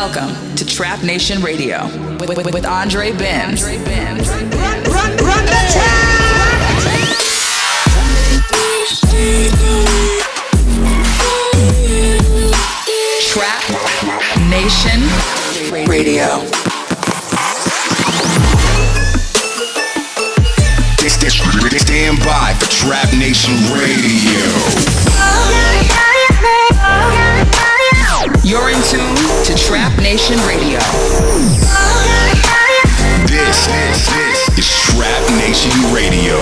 Welcome to Trap Nation Radio with, with, with Andre Benz. Run, run, run the Trap Nation Radio. Stand by for Trap Nation Radio. Oh, You're in tune to Trap Nation Radio. This, this, this is Trap Nation Radio.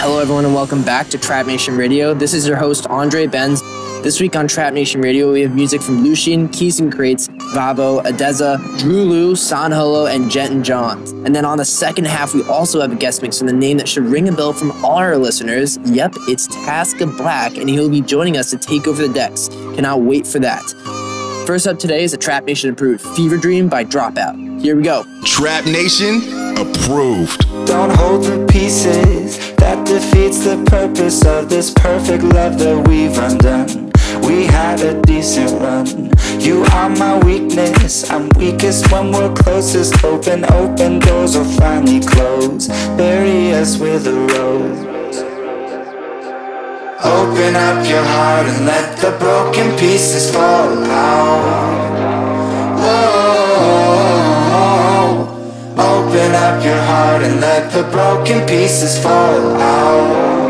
Hello, everyone, and welcome back to Trap Nation Radio. This is your host, Andre Benz. This week on Trap Nation Radio, we have music from Lucian, Keys N Krates, Vavo, ODESZA, Drew Lu, San Holo, and Jet and Johns. And then on the second half, we also have a guest mix from the name that should ring a bell from all our listeners. Yep, it's Taska Black, and he'll be joining us to take over the decks. Cannot wait for that. First up today is a Trap Nation approved Fever Dream by Dropout. Here we go. Trap Nation approved. Don't hold the pieces that defeats the purpose of this perfect love that we've undone. We had a decent run. You are my weakness. I'm weakest when we're closest. Open, open doors will finally close. Bury us with a rose. Open up your heart and let the broken pieces fall out. Open up your heart and let the broken pieces fall out.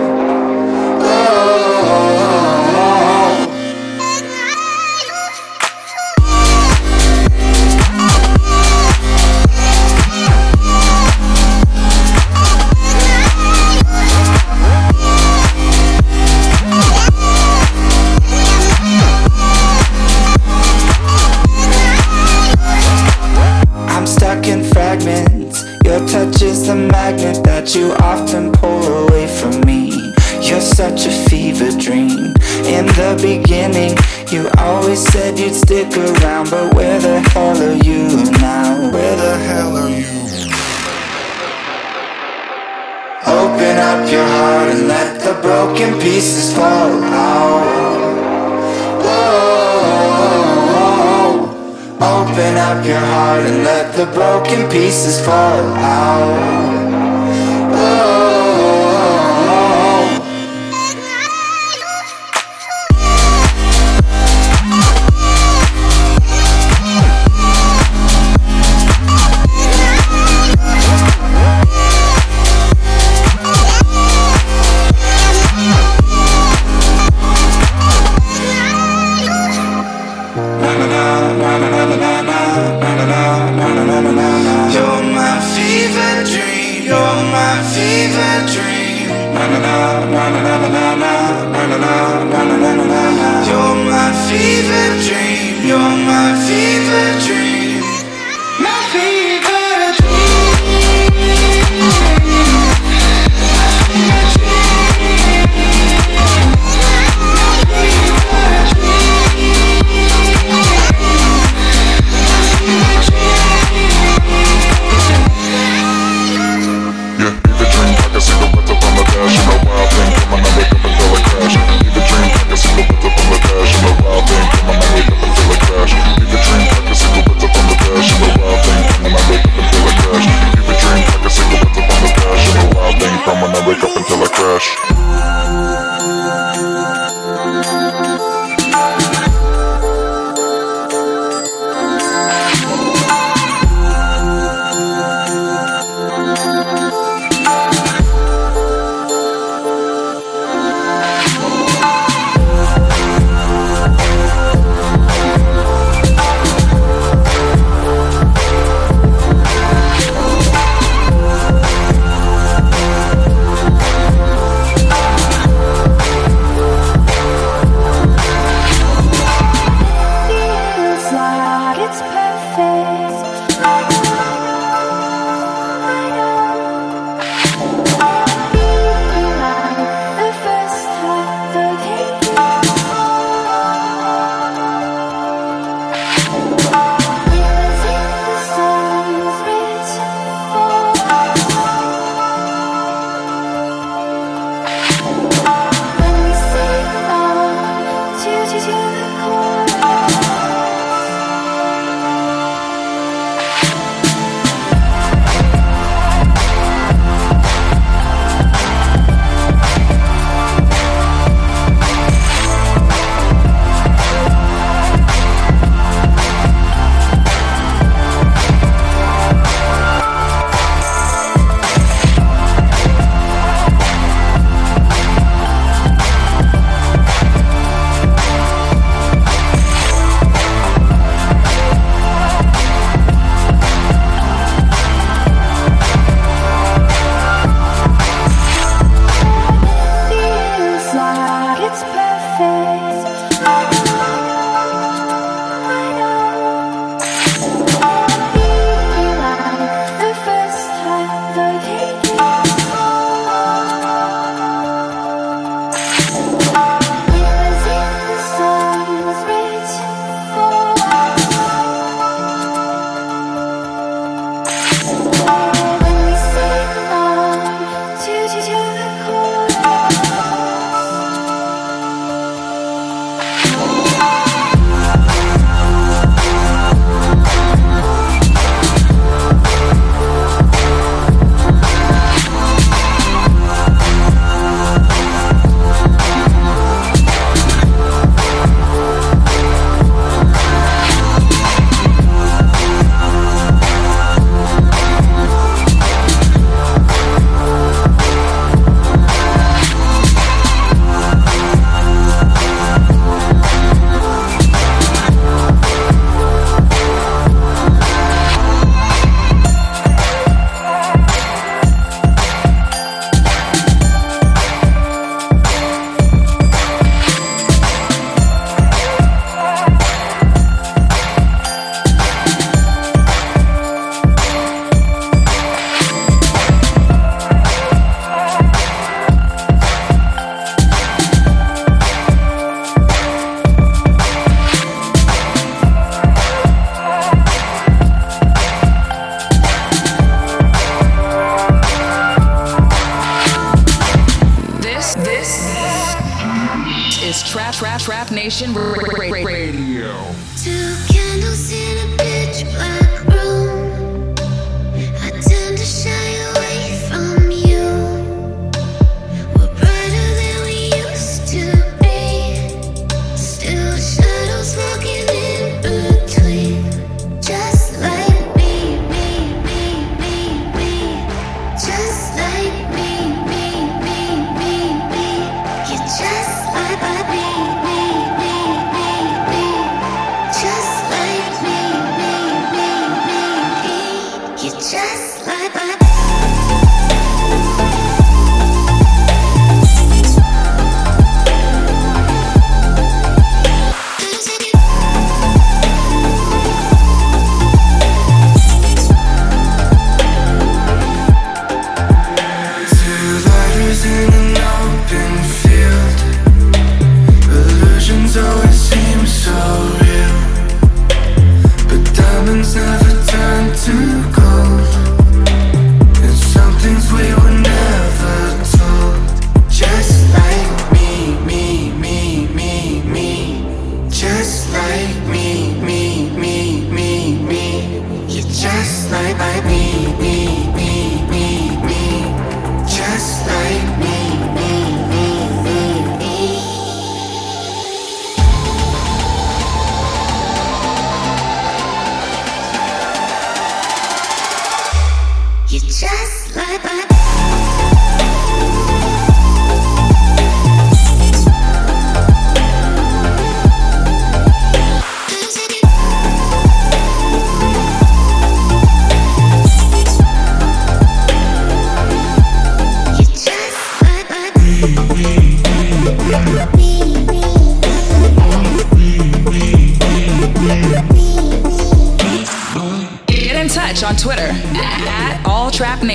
Is Trap Trap Trap Nation Radio. Two candles in a pitch black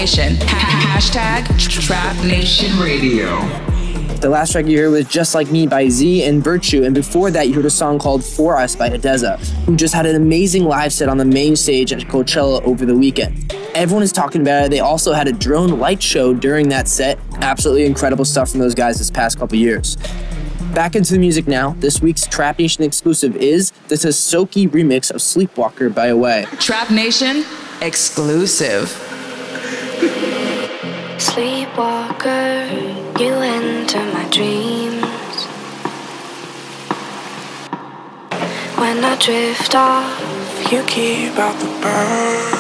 Nation. Hashtag Trap Nation Radio. The last track you heard was Just Like Me by Z and VIRTU, and before that you heard a song called For Us by ODESZA, who just had an amazing live set on the main stage at Coachella over the weekend. Everyone is talking about it. They also had a drone light show during that set. Absolutely incredible stuff from those guys this past couple years. Back into the music now. This week's Trap Nation exclusive is the Tisoki remix of Sleepwalker by Away. Trap Nation exclusive. Sleepwalker, you enter my dreams. When I drift off, You keep out the burn.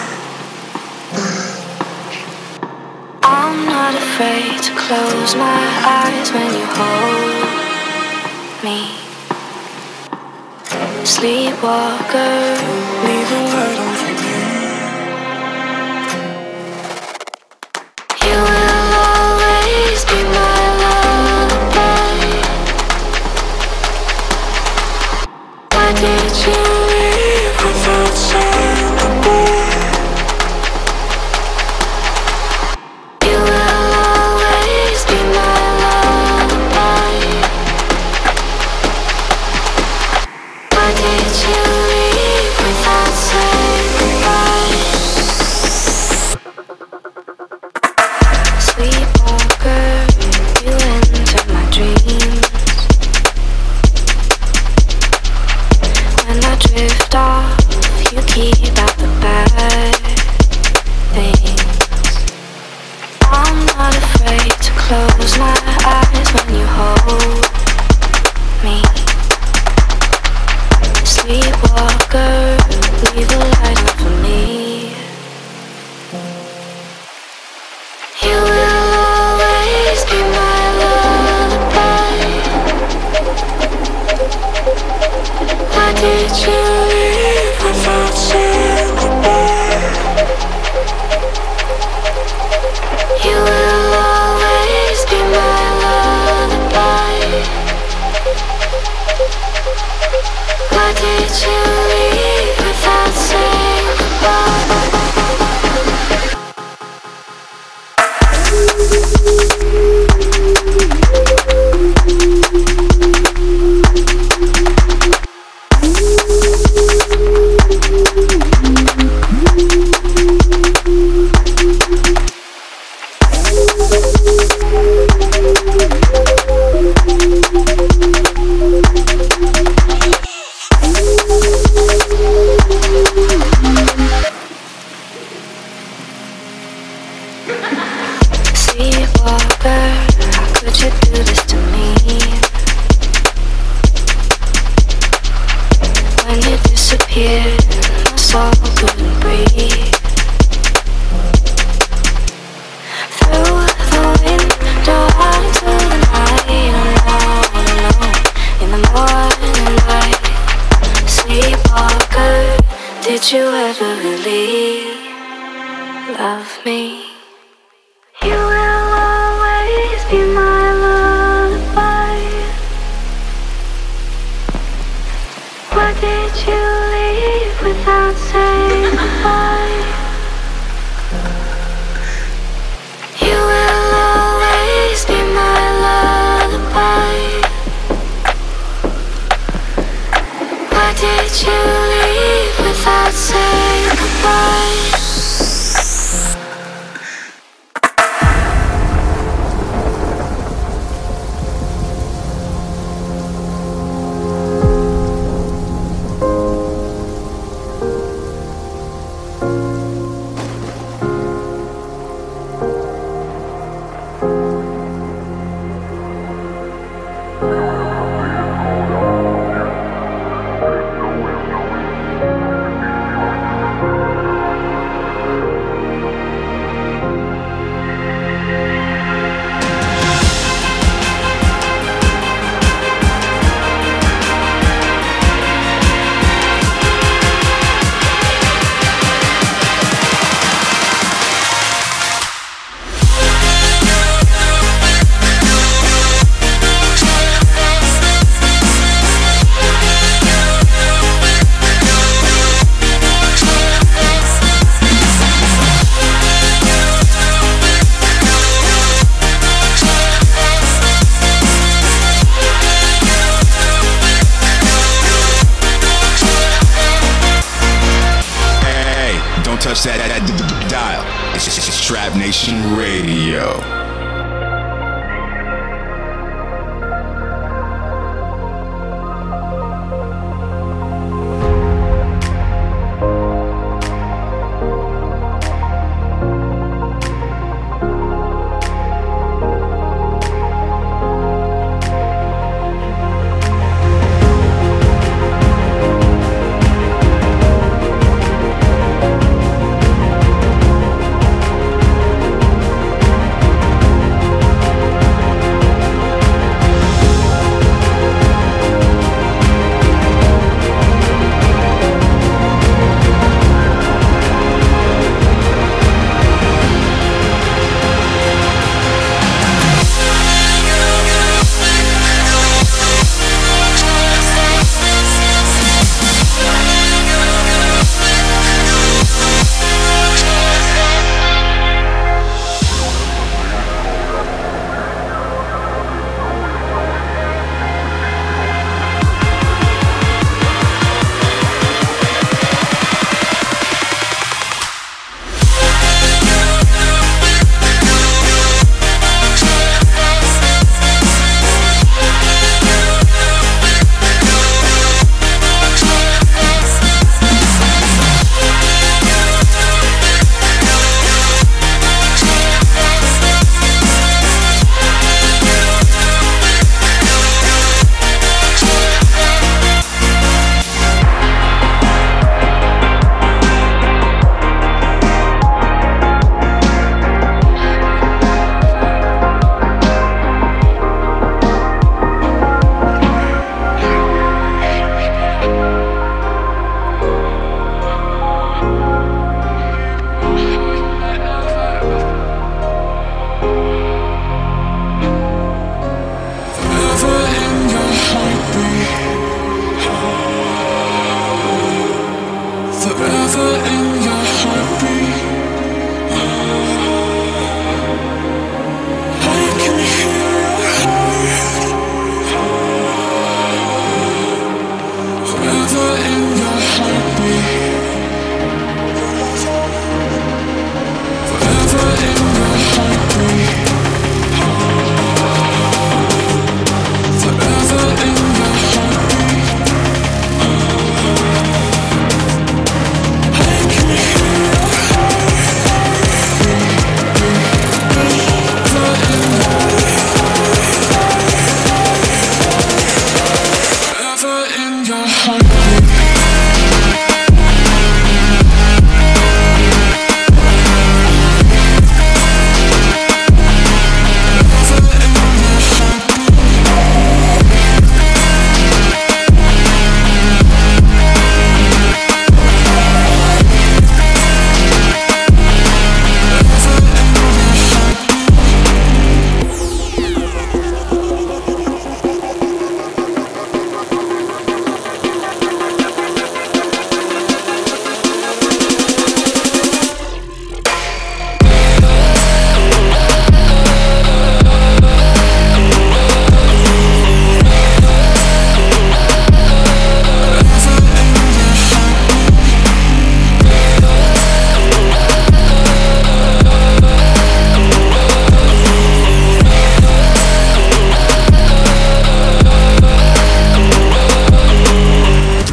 I'm not afraid to close my eyes when you hold me. Sleepwalker, Leave the light on Did you ever really love me?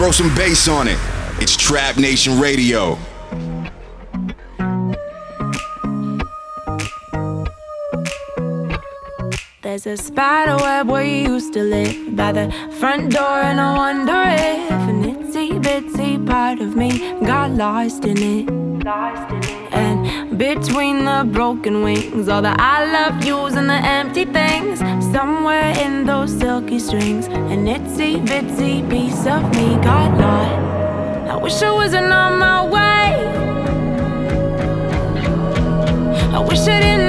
Throw some bass on it. It's Trap Nation Radio. There's a spider web where you used to live by the front door, and I wonder if an itsy bitsy part of me got lost in it. And between the broken wings, all the I love yous and the empty things, somewhere in those silky strings, an itsy bitsy piece of me got lost. I wish I wasn't on my way. I wish I didn't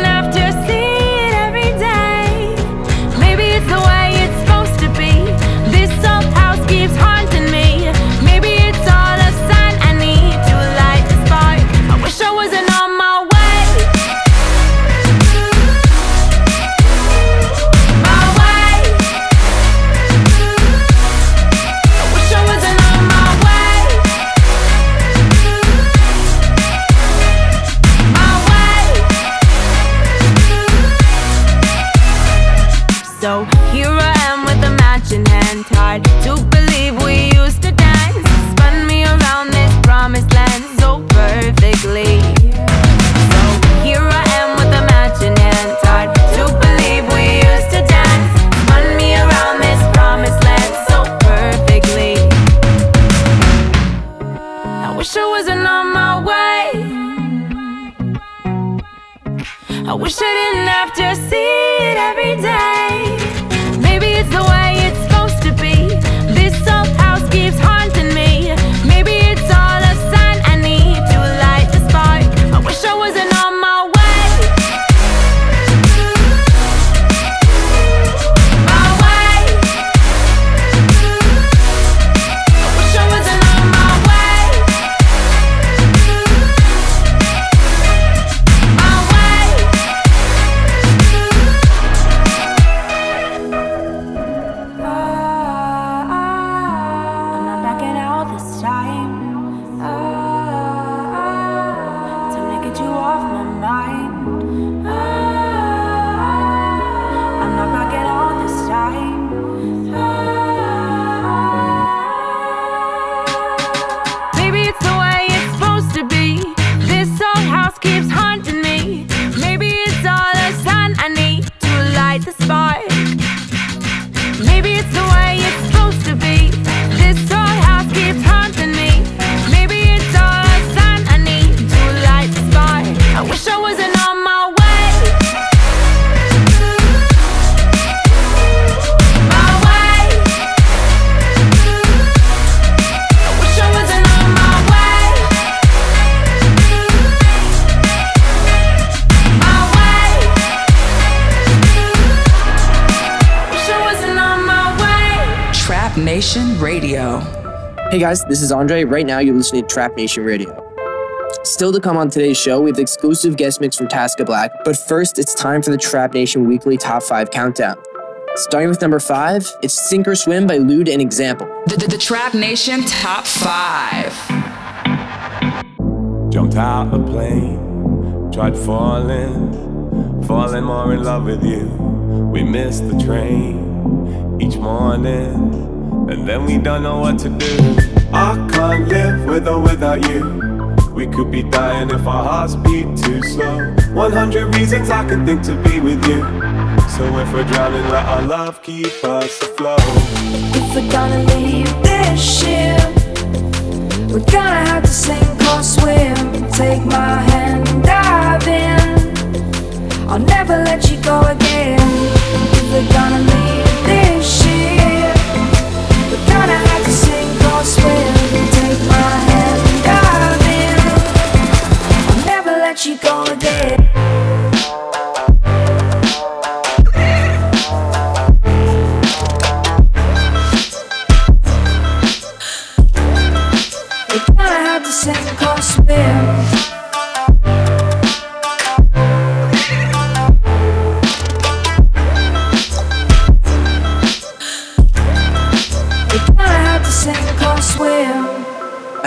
is Andre. Right now, you're listening to Trap Nation Radio. Still to come on today's show, we have the exclusive guest mix from Taska Black. But first, it's time for the Trap Nation Weekly Top 5 Countdown. Starting with number 5, it's Sink or Swim by LUUDE and Example. The, the, the Trap Nation Top 5. Jumped out a plane, tried falling, falling more in love with you. We missed the train each morning, and then we don't know what to do. I can't live with or without you. We could be dying if our hearts beat too slow. 100 reasons I could think to be with you. So if we're drowning, let our love keep us afloat. If we're gonna leave this ship, we're gonna have to sink or swim. Take my hand, dive in. I'll never let you go again. If we're gonna leave this ship, we're gonna have to sink you go again.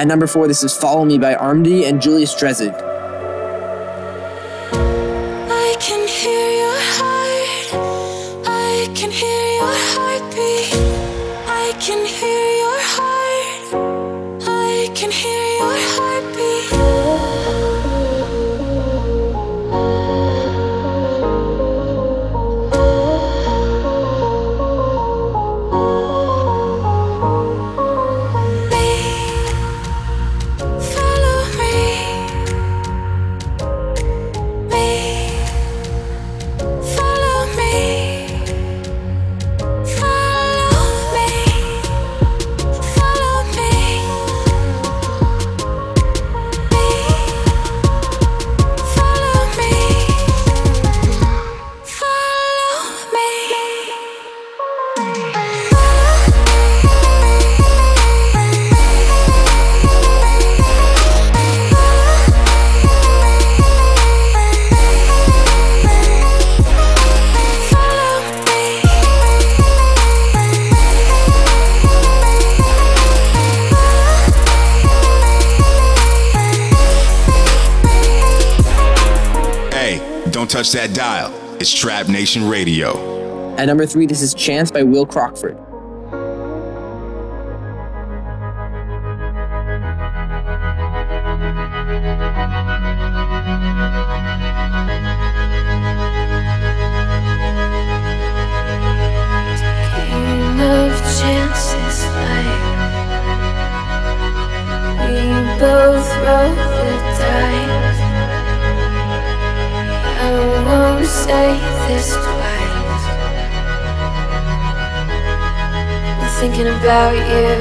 At number 4, this is Follow Me by RMND and Julius Dreisig. Touch that dial. It's Trap Nation Radio. At number three, this is Chance by Will Crockford. About you.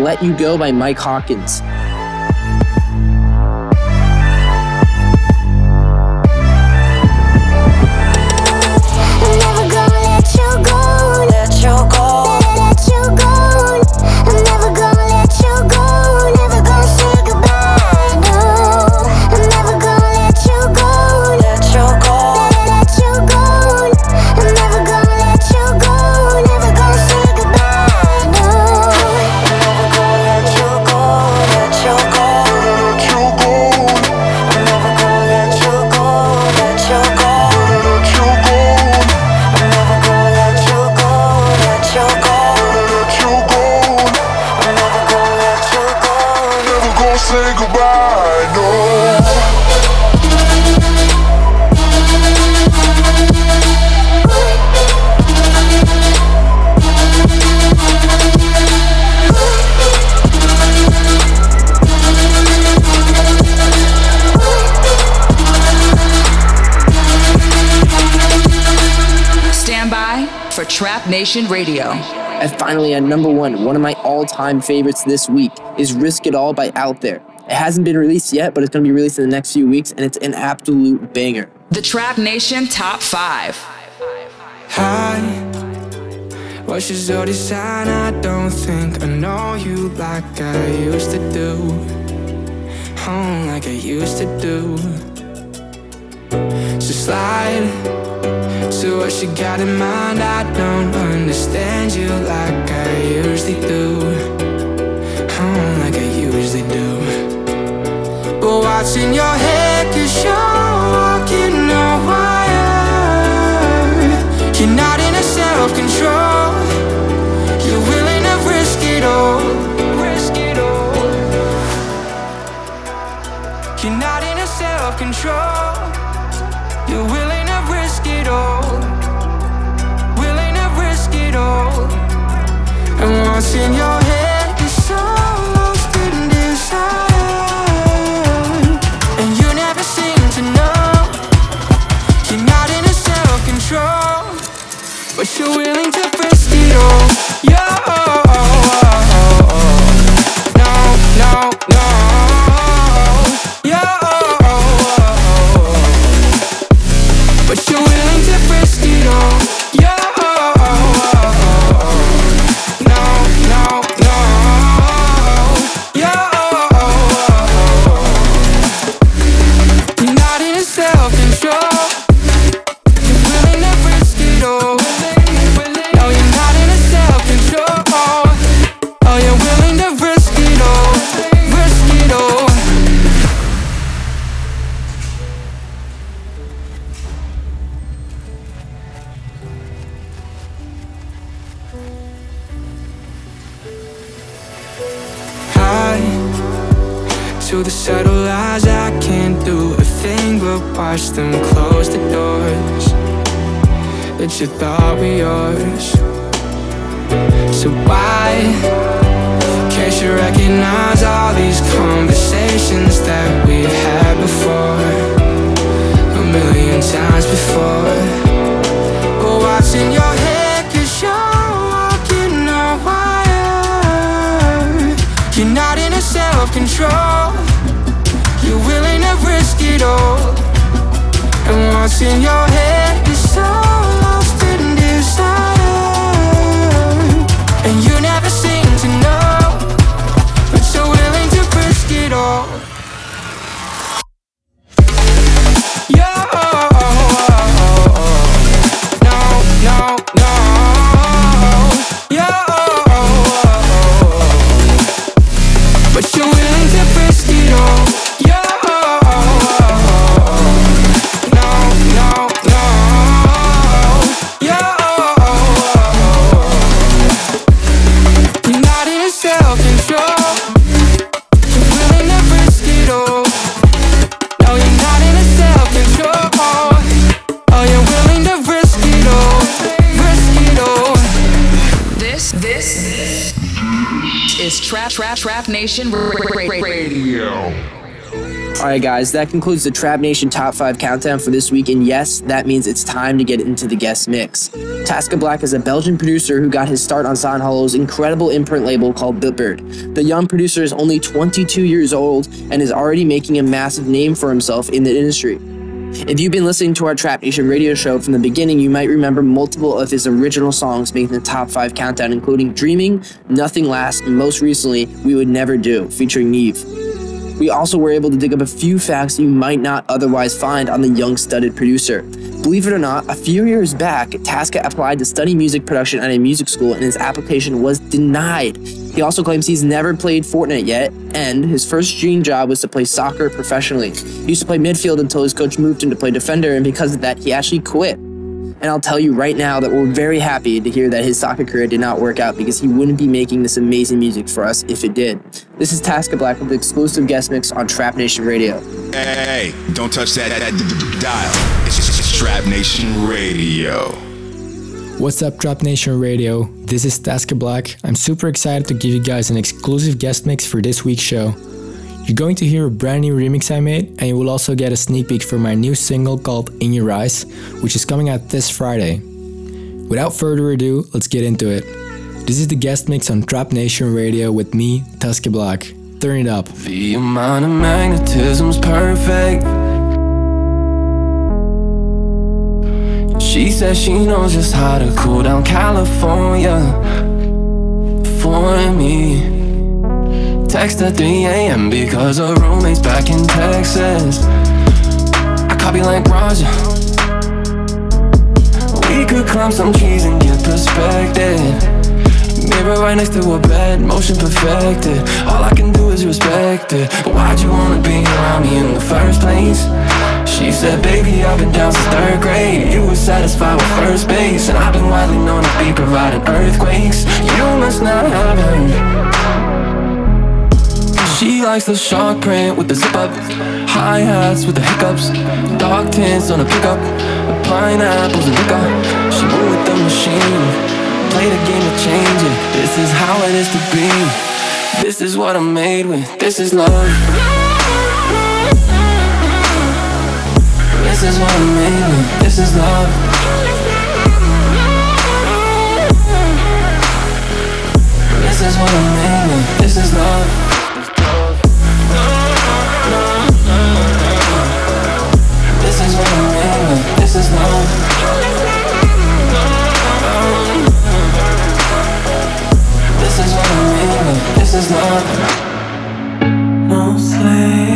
Let You Go by Mike Hawkins. Nation Radio. And finally, at number one, one of my all time favorites this week is Risk It All by Out There. It hasn't been released yet, but it's going to be released in the next few weeks, and it's an absolute banger. The Trap Nation Top 5. Hi, what's your zodiac sign? I don't think I know you like I used to do. Oh, like I used to do. So slide to what you got in mind. I don't understand you like I usually do. Oh, like I usually do. But watching your head, cause you're walking on wire. You're not in a self control. You're willing to risk it all. Risk it all. You're not in a self control. It all. Willing to risk it all. And what's in your head self-control. This, this is Trap Trap Trap Nation Radio. All right, guys, that concludes the Trap Nation Top 5 countdown for this week. And yes, that means it's time to get into the guest mix. Taska Black is a Belgian producer who got his start on San Holo's incredible imprint label called Bitbird. The young producer is only 22 years old and is already making a massive name for himself in the industry. If you've been listening to our Trap Nation radio show from the beginning, you might remember multiple of his original songs making the top five countdown, including Dreaming, Nothing Lasts, and most recently, We Would Never Do, featuring Nevve. We also were able to dig up a few facts you might not otherwise find on the young studded producer. Believe it or not, a few years back, Taska applied to study music production at a music school and his application was denied. He also claims he's never played Fortnite yet, and his first dream job was to play soccer professionally. He used to play midfield until his coach moved him to play defender, and because of that, he actually quit. And I'll tell you right now that we're very happy to hear that his soccer career did not work out because he wouldn't be making this amazing music for us if it did. This is Taska Black with the exclusive guest mix on Trap Nation Radio. Hey, don't touch that, that, that dial. It's just Trap Nation Radio. What's up, Trap Nation Radio? This is Taska Black. I'm super excited to give you guys an exclusive guest mix for this week's show. You're going to hear a brand new remix I made, and you will also get a sneak peek for my new single called In Your Eyes, which is coming out this Friday. Without further ado, let's get into it. This is the guest mix on Trap Nation Radio with me, Taska Black. Turn it up. The amount of magnetism's perfect. She says she knows just how to cool down California for me. Text at 3 a.m. because her roommate's back in Texas. I copy like Roger. We could climb some trees and get perspective. Mirror right next to a bed, motion perfected. All I can do is respect it. But why'd you wanna be around me in the first place? She said, baby, I've been down since third grade. You were satisfied with first base. And I've been widely known to be providing earthquakes. You must not have heard. She likes the shark print with the zip up, hi hats with the hiccups, dog tints on the pickup, pineapples and liquor. She moved with the machine, play the game to change it. This is how it is to be. This is what I'm made with. This is love. This is what I'm made with. This is love. This is what I'm made with. This is love. This is what I'm with. This is love. This is what I'm. This is. No sleep,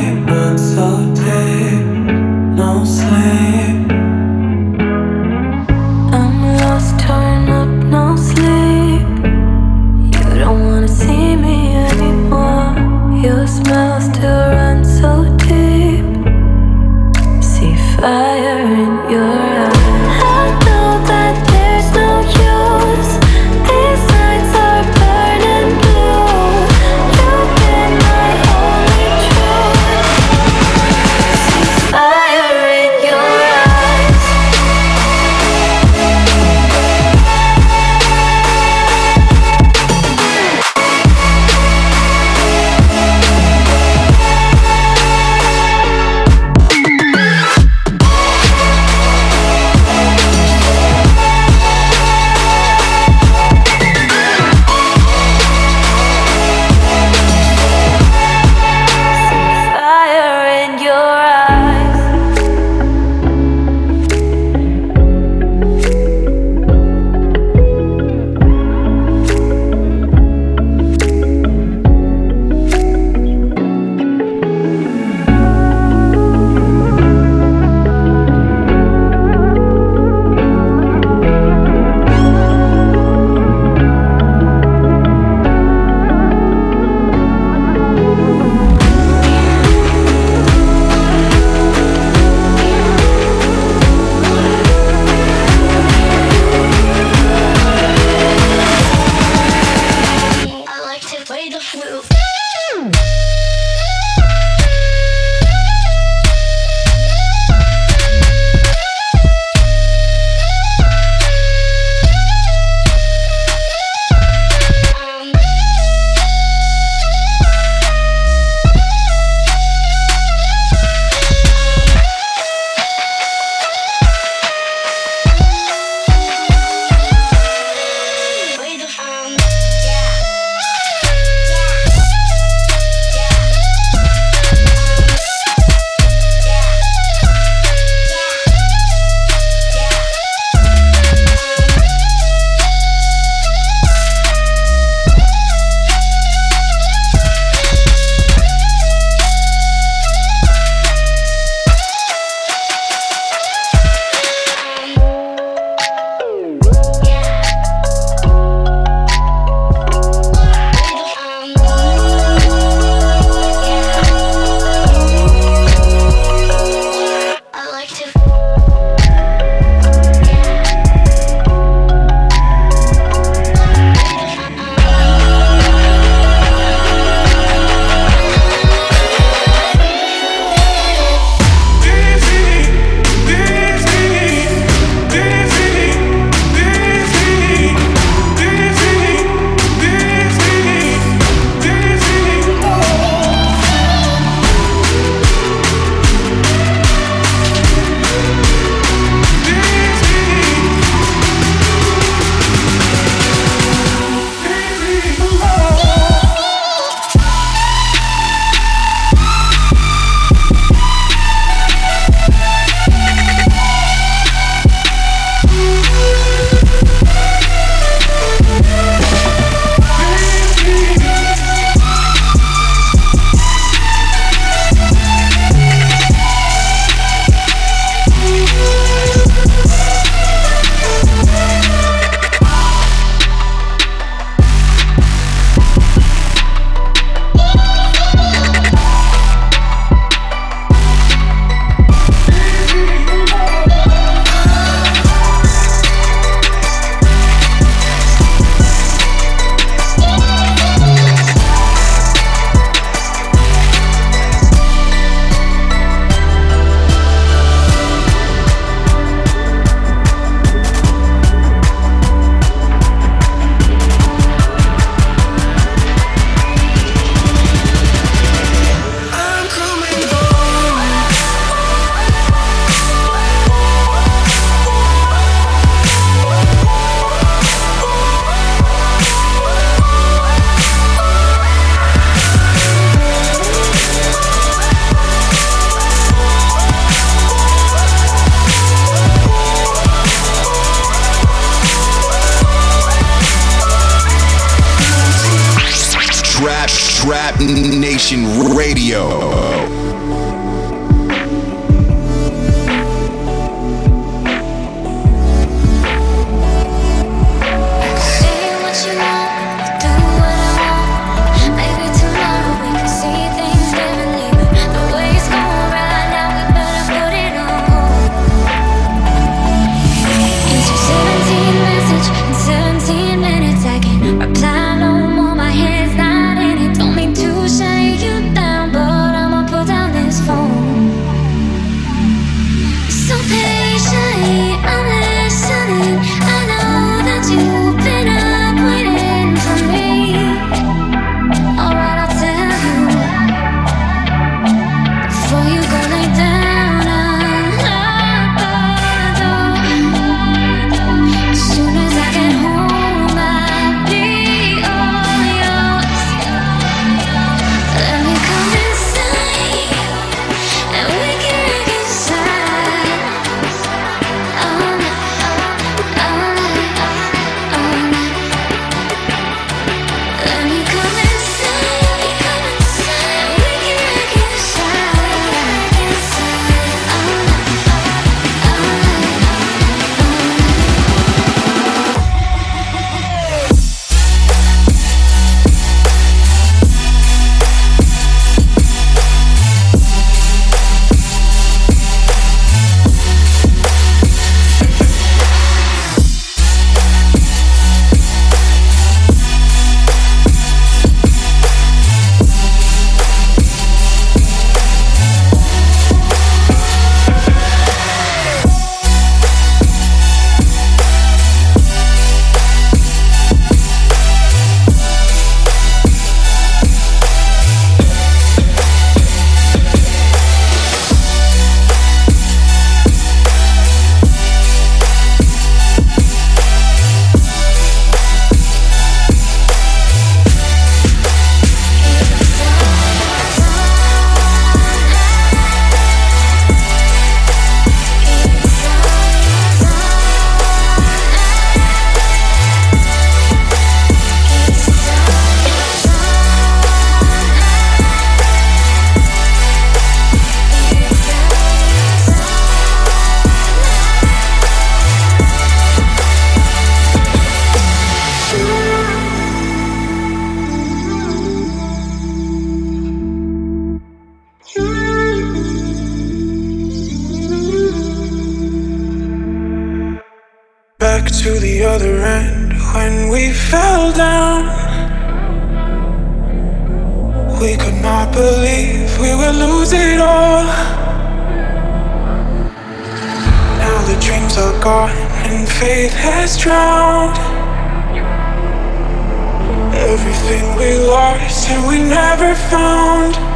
lost and we never found.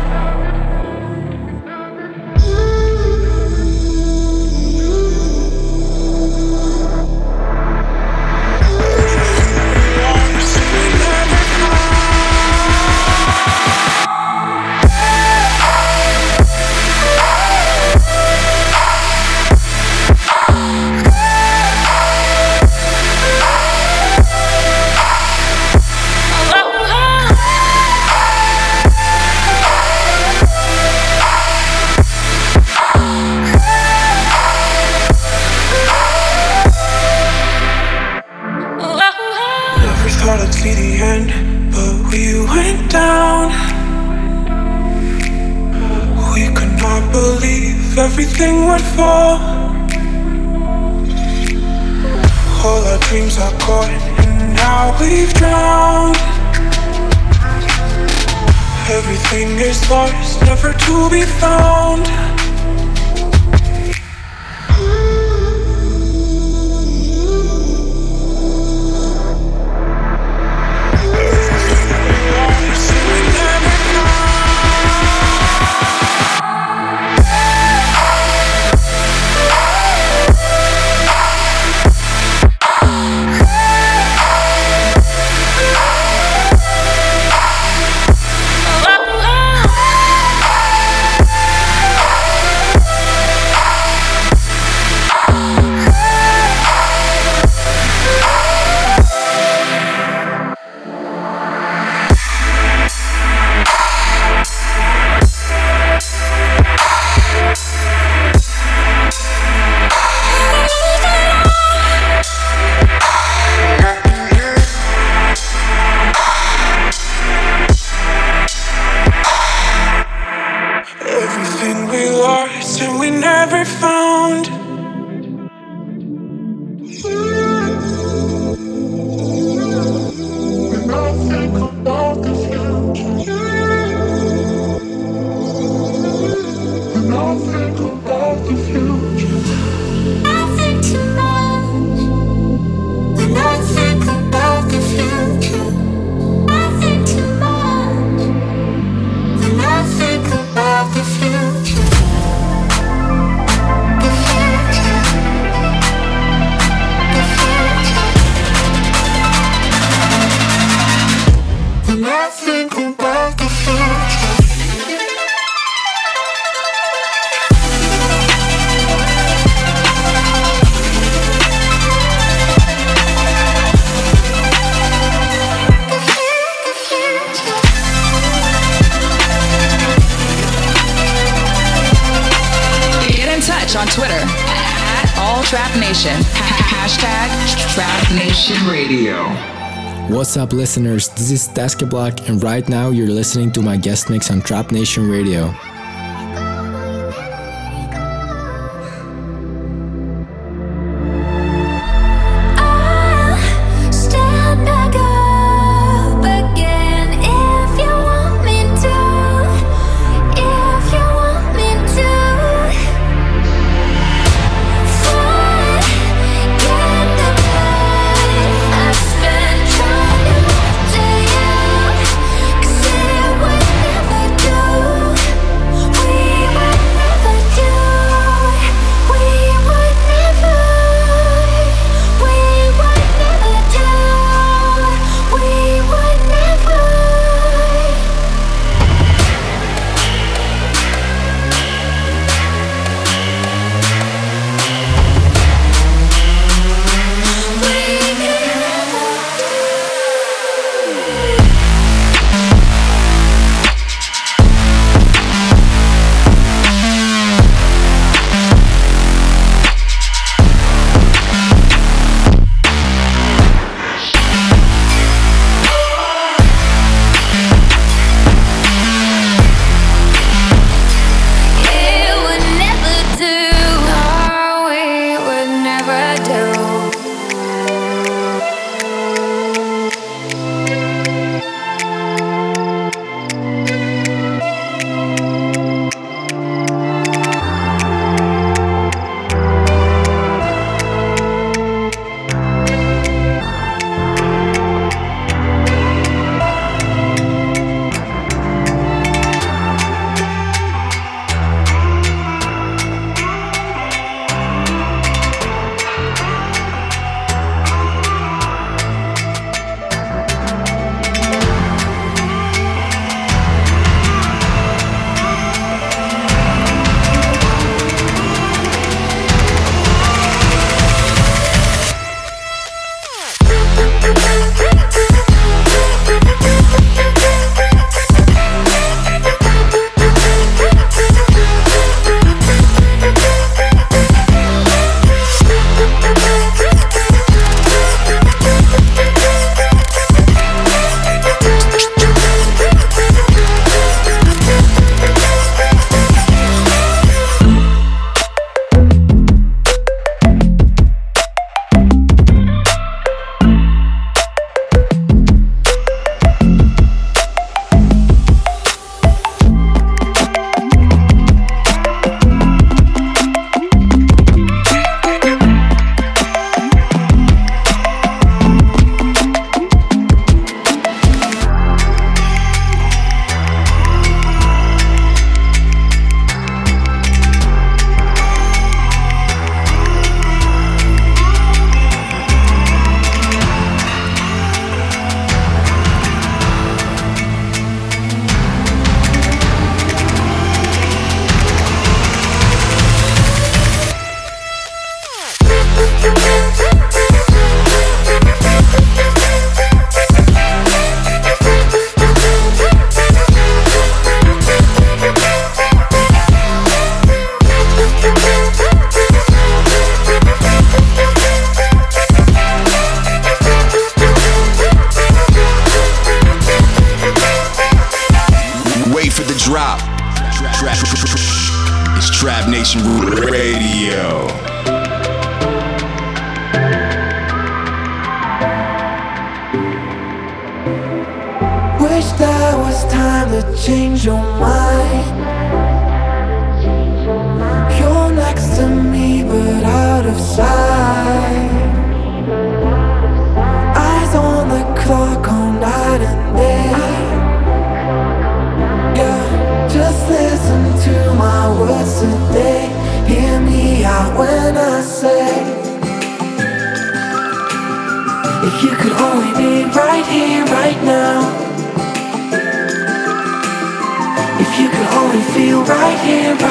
Up, listeners? This is Taska Black, and right now you're listening to my guest mix on Trap Nation Radio.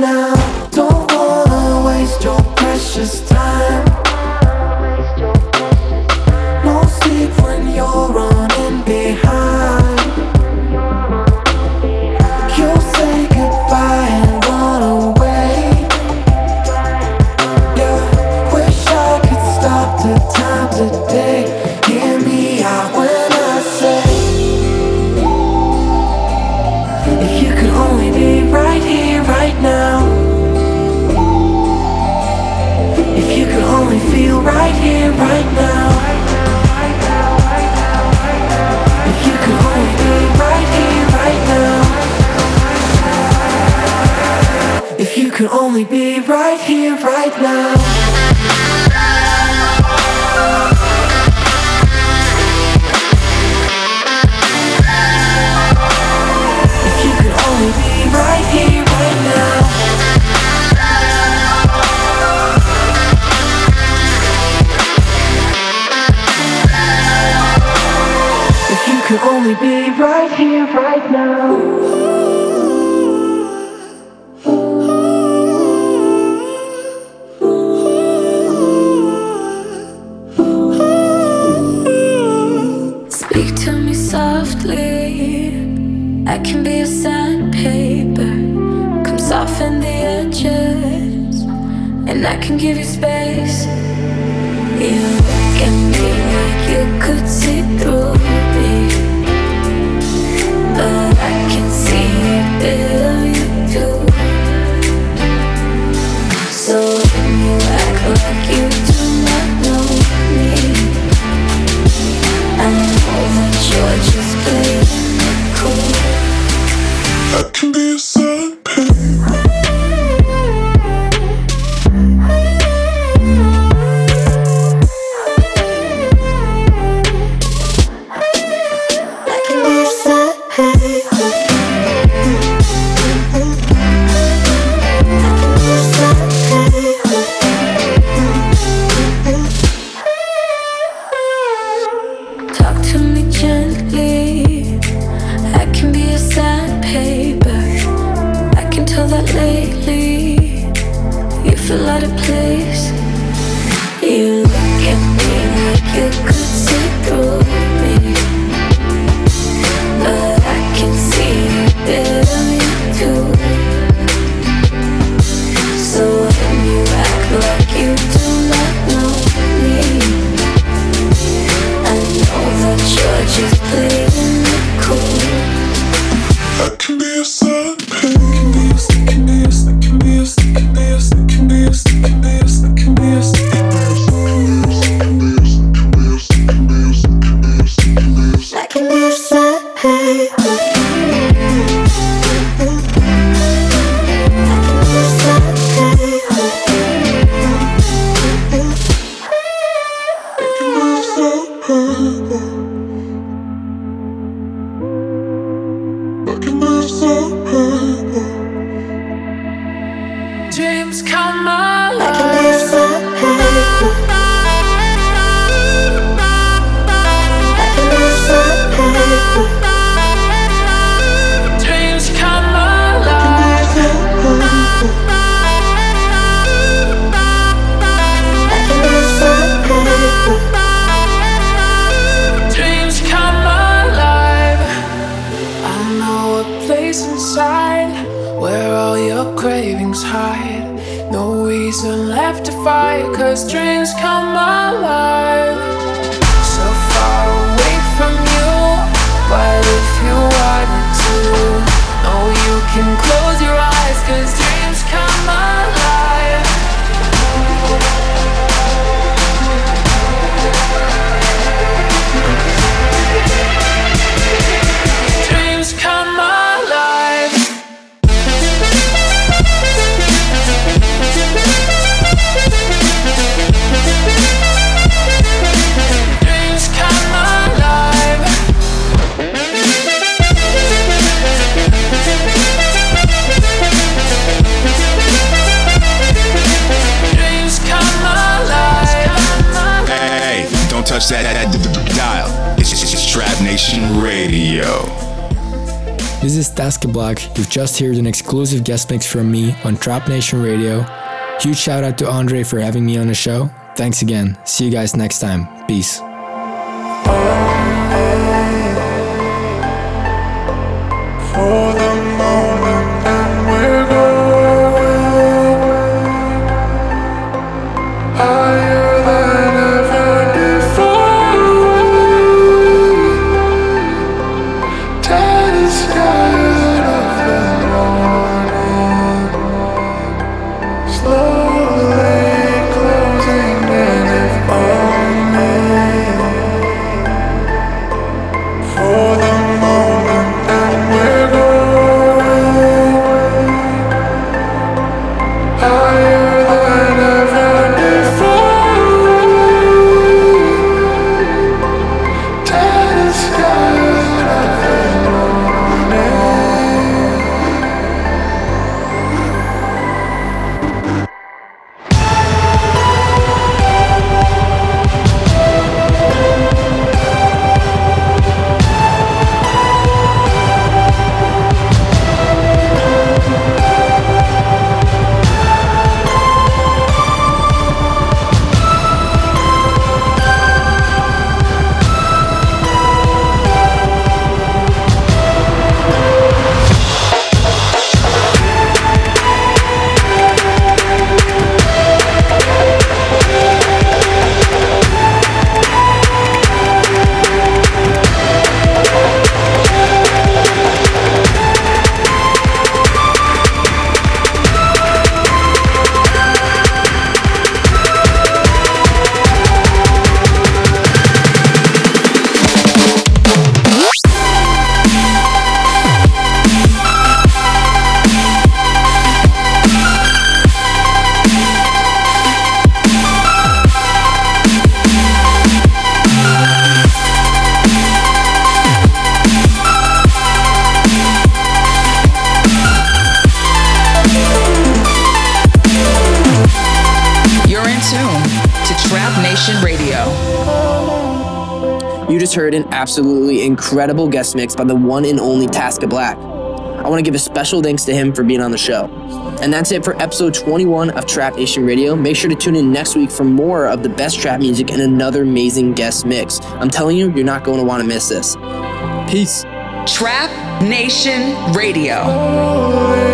now. Right now. Taska Black. You've just heard an exclusive guest mix from me on Trap Nation Radio. Huge shout out to Andre for having me on the show. Thanks again. See you guys next time. Peace. Absolutely incredible guest mix by the one and only Taska Black. I want to give a special thanks to him for being on the show. And that's it for episode 21 of Trap Nation Radio. Make sure to tune in next week for more of the best trap music and another amazing guest mix. I'm telling you, you're not going to want to miss this. Peace. Trap Nation Radio.